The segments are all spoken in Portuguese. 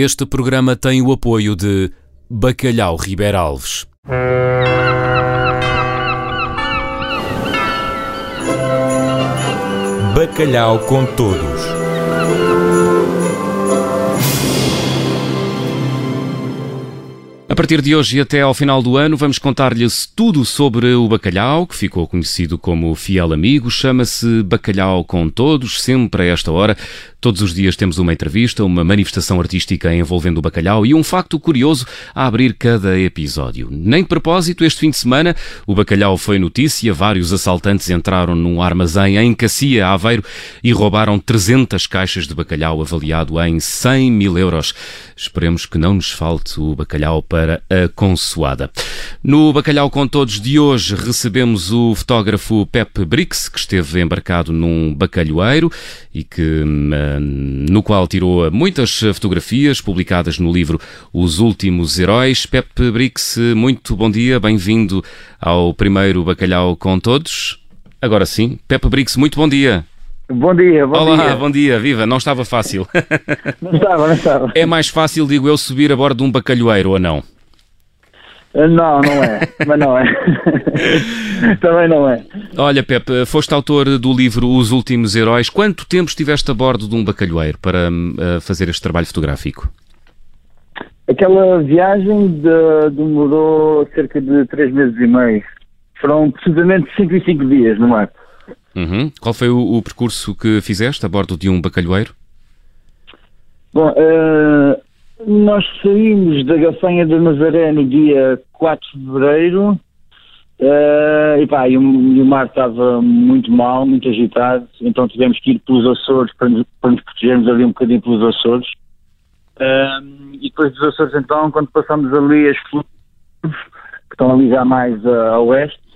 Este programa tem o apoio de Bacalhau Ribeir Alves. Bacalhau com todos. A partir de hoje e até ao final do ano, vamos contar-lhes tudo sobre o bacalhau, que ficou conhecido como fiel amigo. Chama-se Bacalhau com Todos, sempre a esta hora. Todos os dias temos uma entrevista, uma manifestação artística envolvendo o bacalhau e um facto curioso a abrir cada episódio. Nem propósito, este fim de semana, o bacalhau foi notícia. Vários assaltantes entraram num armazém em Cacia, Aveiro, e roubaram 300 caixas de bacalhau avaliado em 100 mil euros. Esperemos que não nos falte o bacalhau para a consoada. No Bacalhau com Todos de hoje recebemos o fotógrafo Pep Brix, que esteve embarcado num bacalhoeiro e que no qual tirou muitas fotografias publicadas no livro Os Últimos Heróis. Pep Brix, muito bom dia, bem-vindo ao primeiro Bacalhau com Todos. Agora sim, Pep Brix, muito bom dia. Bom dia, bom Olá, dia. bom dia, viva, não estava fácil. Não estava, não estava. É mais fácil, digo eu, subir a bordo de um bacalhoeiro ou não? Não, não é. Mas não é. Também não é. Olha, Pepe, foste autor do livro Os Últimos Heróis. Quanto tempo estiveste a bordo de um bacalhoeiro para uh, fazer este trabalho fotográfico? Aquela viagem de, demorou cerca de três meses e meio. Foram precisamente 105 dias no mar. Uhum. Qual foi o, o, percurso que fizeste a bordo de um bacalhoeiro? Bom, uh, nós saímos da Gafanha da Nazaré no dia 4 de fevereiro uh, e, pá, e, o, e o mar estava muito mal, muito agitado, então tivemos que ir pelos Açores para nos, para nos protegermos ali um bocadinho pelos Açores. Uh, e depois dos Açores, então, quando passamos ali as flores, que estão ali já mais a oeste,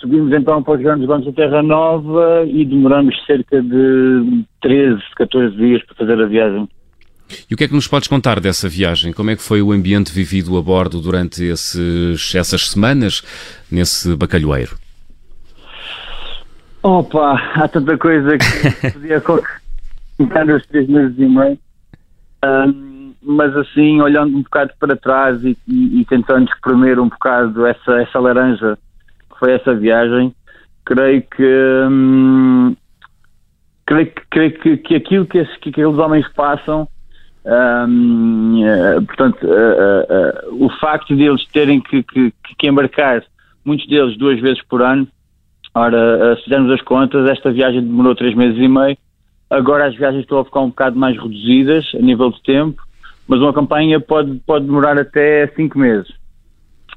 subimos então para os grandes bancos da Terra Nova e demoramos cerca de 13, 14 dias para fazer a viagem. E o que é que nos podes contar dessa viagem? Como é que foi o ambiente vivido a bordo durante esses, essas semanas nesse bacalhoeiro? Opa, há tanta coisa que podia contar nos três meses e meio. Um, mas assim, olhando um bocado para trás e, e, e, tentando espremer um bocado essa, essa laranja foi essa viagem, creio que hum, creio, creio que, que aquilo que, que aqueles homens passam um, uh, portanto, uh, uh, o facto de eles terem que, que, que, embarcar, muitos deles duas vezes por ano, ora, se fizermos as contas, esta viagem demorou três meses e meio, agora as viagens estão a ficar um bocado mais reduzidas a nível de tempo, mas uma campanha pode, pode demorar até cinco meses.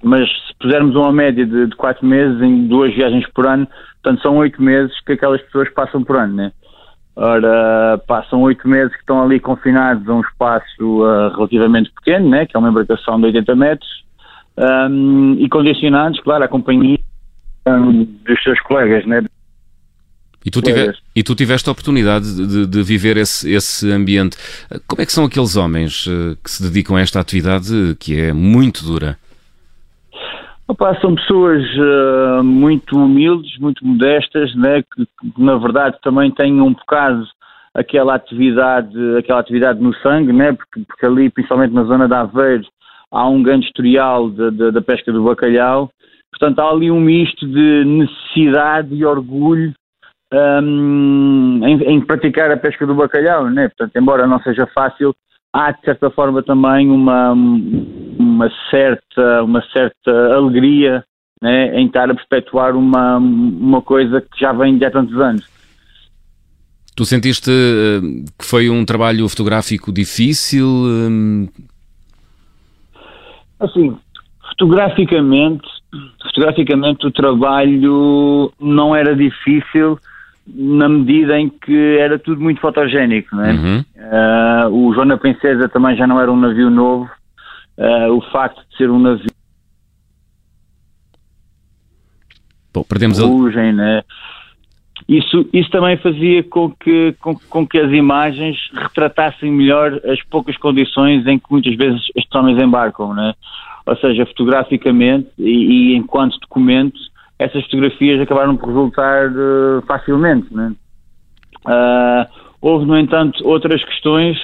Mas se pusermos uma média de, de quatro meses em duas viagens por ano, portanto são oito meses que aquelas pessoas passam por ano, né? Ora, passam oito meses que estão ali confinados a um espaço uh, relativamente pequeno, né, que é uma embarcação de 80 metros, um, e condicionados, claro, à companhia um, dos seus colegas, né? E tu, tive, e tu tiveste a oportunidade de, de, viver esse, esse ambiente. Como é que são aqueles homens uh, que se dedicam a esta atividade que é muito dura? Opa, são pessoas uh, muito humildes, muito modestas, né, que, que, na verdade também têm um bocado aquela atividade, aquela atividade no sangue, né, porque, porque ali, principalmente na zona da Aveiro, há um grande historial da pesca do bacalhau. Portanto, há ali um misto de necessidade e orgulho um, em, em, praticar a pesca do bacalhau, né? Portanto, embora não seja fácil, há de certa forma também uma, uma, certa, uma certa alegria né, em estar a perpetuar uma, uma coisa que já vem de há tantos anos. Tu sentiste uh, que foi um trabalho fotográfico difícil? Um... Assim, fotograficamente, fotograficamente o trabalho não era difícil na medida em que era tudo muito fotogénico, não é? Uhum. Uh, o Joana Princesa também já não era um navio novo, o facto de ser um navio Bom, perdemos a... né? Isso, isso também fazia com que, com, com, que as imagens retratassem melhor as poucas condições em que muitas vezes estes homens embarcam, né? Ou seja, fotograficamente e, e enquanto documento, essas fotografias acabaram por resultar uh, facilmente. Né? Uh, houve, no entanto, outras questões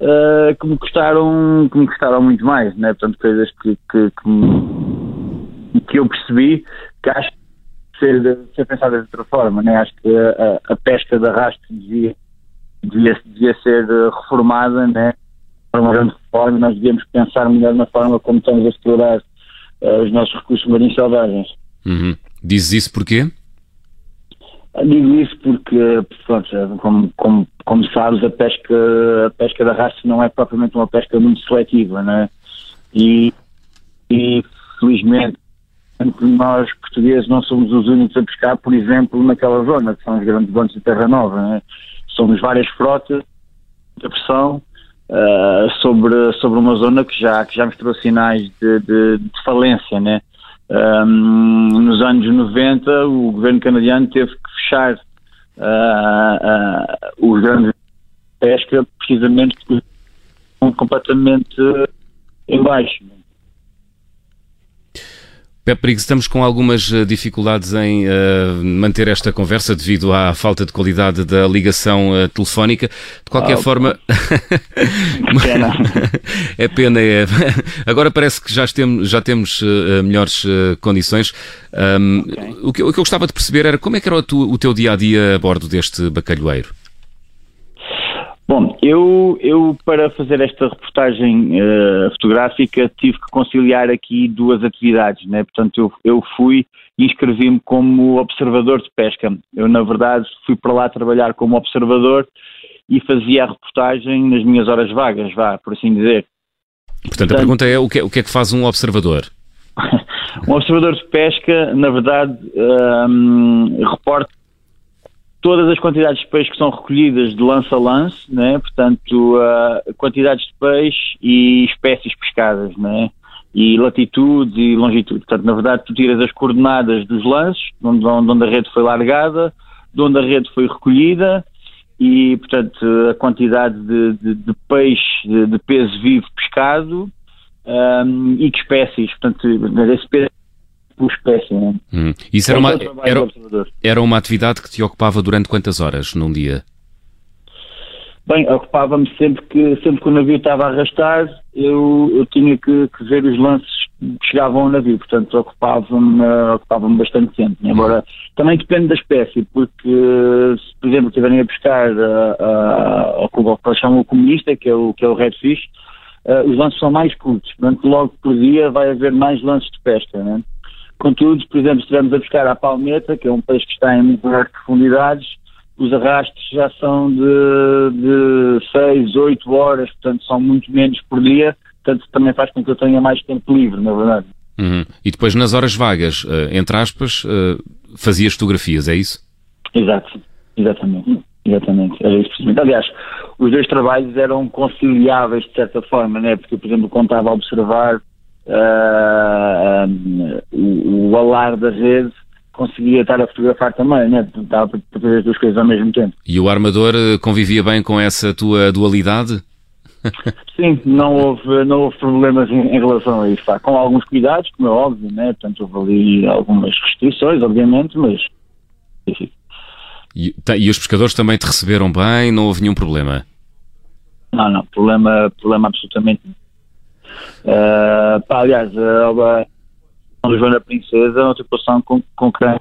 uh, que me custaram que me custaram muito mais, né? Portanto, coisas que, que, que, que eu percebi que acho que ser, ser pensadas de outra forma, né? Acho que a, a pesca de arrasto devia, devia, devia ser reformada, né? Para uma grande reforma, nós devíamos pensar melhor na forma como estamos a explorar uh, os nossos recursos marinhos selvagens. Uhum. Dizes isso porquê? Digo isso porque, pronto, como, como, como sabes, a pesca, a pesca da raça não é propriamente uma pesca muito seletiva, né? E, e felizmente nós portugueses não somos os únicos a pescar, por exemplo, naquela zona, que são os grandes bancos de Terra Nova. Né? Somos várias frotas de pressão uh, sobre, sobre uma zona que já, que já mostrou sinais de, de, de falência, né? Um, nos anos 90, o governo canadiano teve que fechar uh, uh, os grandes pesca precisamente estão completamente em baixo. Pepe Briggs, estamos com algumas eh, dificuldades em uh, manter esta conversa devido à falta de qualidade da ligação uh, telefónica. De qualquer oh, forma. pena. é pena, é. Agora parece que já temos, já temos uh, melhores condições. Um, okay. o, que, o, que, eu gostava de perceber era como é que era o, tu, o teu dia a dia a bordo deste bacalhoeiro? Bom, eu, eu para fazer esta reportagem uh, fotográfica tive que conciliar aqui duas atividades, né? Portanto, eu, eu fui e inscrevi-me como observador de pesca. Eu, na verdade, fui para lá trabalhar como observador e fazia a reportagem nas minhas horas vagas, vá, por assim dizer. Portanto, Portanto a pergunta é o que, é, o que é que faz um observador? um observador de pesca, na verdade, um, ehm, reporta todas as quantidades de peixe que são recolhidas de lance a lance, né? portanto, uh, quantidades de peixe e espécies pescadas, né? e latitude e longitude. Portanto, na verdade, tu tiras as coordenadas dos lances, de onde, onde a rede foi largada, de onde a rede foi recolhida, e, portanto, a quantidade de, de, de peixe de, de, peso vivo pescado um, e que espécies. Portanto, esse peso por espécie. Né? Hum. Isso era uma, era, era uma atividade que te ocupava durante quantas horas num dia? Bem, ocupava-me sempre que, sempre que o navio estava a arrastar, eu, eu tinha que, que ver os lances que chegavam ao navio, portanto ocupava-me ocupava bastante tempo. Uhum. Embora também depende da espécie, porque se, por exemplo, estiverem a pescar uh, uh, o que eles chamam o comunista, que é o, que é o redfish, uh, os lances são mais curtos, portanto logo por dia vai haver mais lances de pesca, né? Contudo, por exemplo, se estivermos a buscar a palmeta, que é um peixe que está em muito grandes profundidades, os arrastos já são de, de 6, 8 horas, portanto são muito menos por dia, portanto também faz com que eu tenha mais tempo livre, na verdade. Uhum. E depois nas horas vagas, uh, entre aspas, uh, fazias fotografias, é isso? Exato, exatamente. Exatamente, era isso precisamente. Aliás, os dois trabalhos eram conciliáveis de certa forma, né? porque, por exemplo, quando estava a observar uh, um, o, o alar da rede conseguia estar a fotografar também, né? Dava para fazer as duas coisas ao mesmo tempo. E o armador eh, convivia bem com essa tua dualidade? Sim, não houve, não houve problemas em, em relação a isso. Pá. Com alguns cuidados, como é óbvio, né? Portanto, houve ali algumas restrições, obviamente, mas. Enfim. E, tá, e os pescadores também te receberam bem? Não houve nenhum problema? Não, não, problema, problema absolutamente Uh, pá, aliás, a São João da Princesa é uma situação com, com quem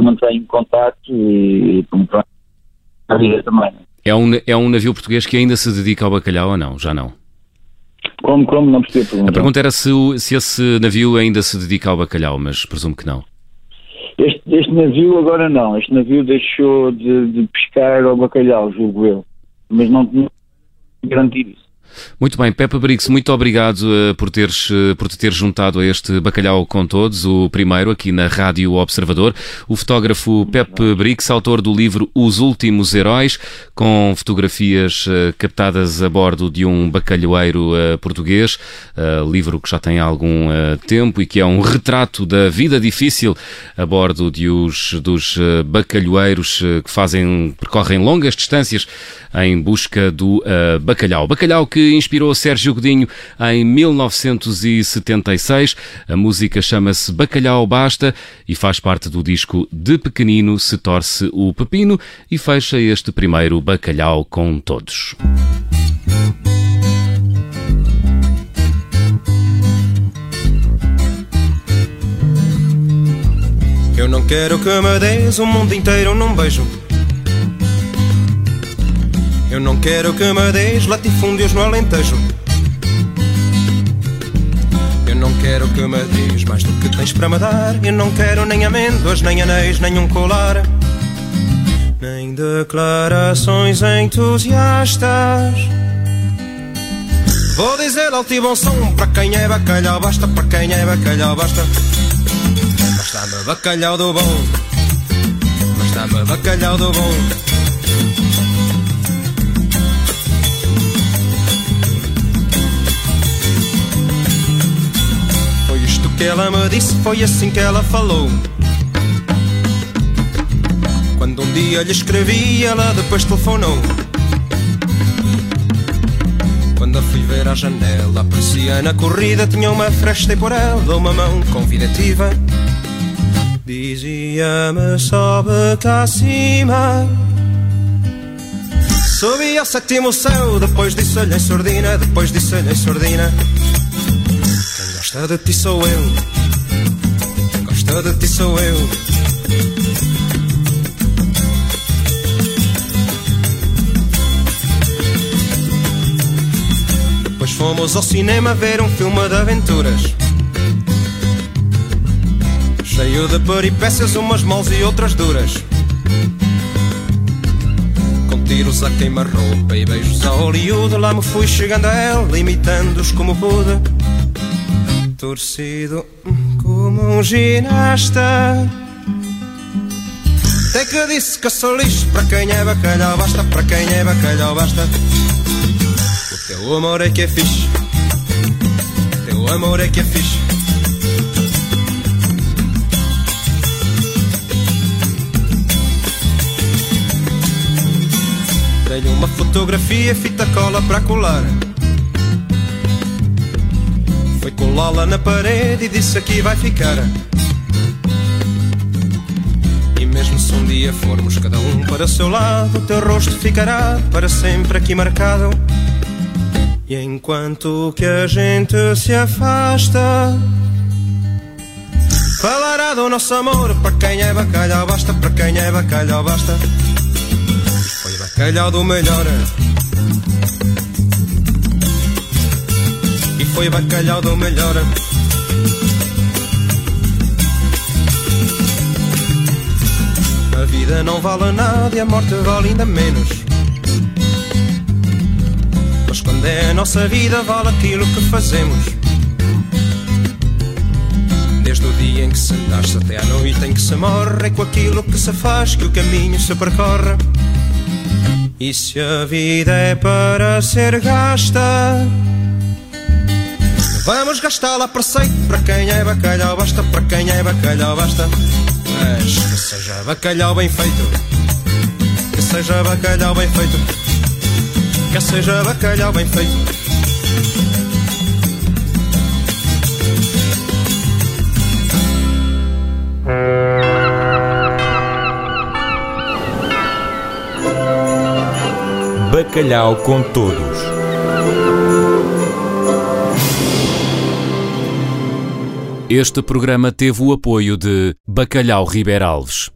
mantém em contato e a vida também. É um, é um navio português que ainda se dedica ao bacalhau ou não? Já não? Como, como? Não percebi a pergunta. A pergunta era se, se esse navio ainda se dedica ao bacalhau, mas presumo que não. Este, este navio agora não. Este navio deixou de, de pescar ao bacalhau, julgo eu. Mas não, não garantir isso. Muito bem, Pepe Brix, muito obrigado uh, por, teres, uh, por te ter juntado a este Bacalhau com Todos, o primeiro aqui na Rádio Observador. O fotógrafo Pepe Brix, autor do livro Os Últimos Heróis, com fotografias uh, captadas a bordo de um bacalhoeiro português, livro que já tem algum tempo e que é um retrato da vida difícil a bordo de os, dos bacalhoeiros que fazem, percorrem longas distâncias em busca do bacalhau. Bacalhau que inspirou Sérgio Godinho em 1976. A música chama-se Bacalhau Basta e faz parte do disco De Pequenino se torce o pepino e fecha este primeiro Bacalhau com todos. Eu não quero que me des o mundo inteiro num beijo. Eu não quero que me des latifúndios no Alentejo. Eu não quero que me des mais do que tens para me dar. Eu não quero nem amêndoas, nem anéis, nem um colar. Nem declarações entusiastas. Vou dizer alto e bom som para quem é bacalhau, basta para quem é bacalhau, basta. Mas dá-me bacalhau do bom, mas dá-me bacalhau do bom. Que ela me disse, foi assim que ela falou. Quando um dia lhe escrevi, ela depois telefonou. Quando a fui ver à janela, a persiana corrida tinha uma fresta e por ela uma mão convidativa. Dizia-me sobe cá acima. Subi ao sétimo céu, depois disse-lhe em sordina, depois disse-lhe em sordina. Gosta de ti sou eu, gosta de ti sou eu. Depois fomos ao cinema ver um filme de aventuras. Cheio de peripécias, umas mãos e outras duras. Com tiros a queima-roupa e beijos a Hollywood, lá me fui chegando a ela, imitando-os como pude. Torcido como um ginasta. Até que disse que sou lixo, para quem é bacalhau basta, para quem é bacalhau basta. O teu amor é que é fixe, o teu amor é que é fixe. Tenho uma fotografia, fita cola para colar. Foi colá-la na parede e disse aqui vai ficar. E mesmo se um dia formos cada um para o seu lado, o teu rosto ficará para sempre aqui marcado. E enquanto que a gente se afasta, falará do nosso amor. Para quem é bacalhau, basta. Para quem é bacalhau, basta. Foi bacalhau do melhor. Foi bacalhau do melhor. A vida não vale nada e a morte vale ainda menos. Mas quando é a nossa vida, vale aquilo que fazemos. Desde o dia em que se nasce até à noite em que se morre, é com aquilo que se faz que o caminho se percorre. E se a vida é para ser gasta, vamos gastá-la para sempre. Para quem é bacalhau, basta. Para quem é bacalhau, basta. Mas que seja bacalhau bem feito. Que seja bacalhau bem feito. Que seja bacalhau bem feito. Bacalhau com todos. Este programa teve o apoio de Bacalhau Ribeir Alves.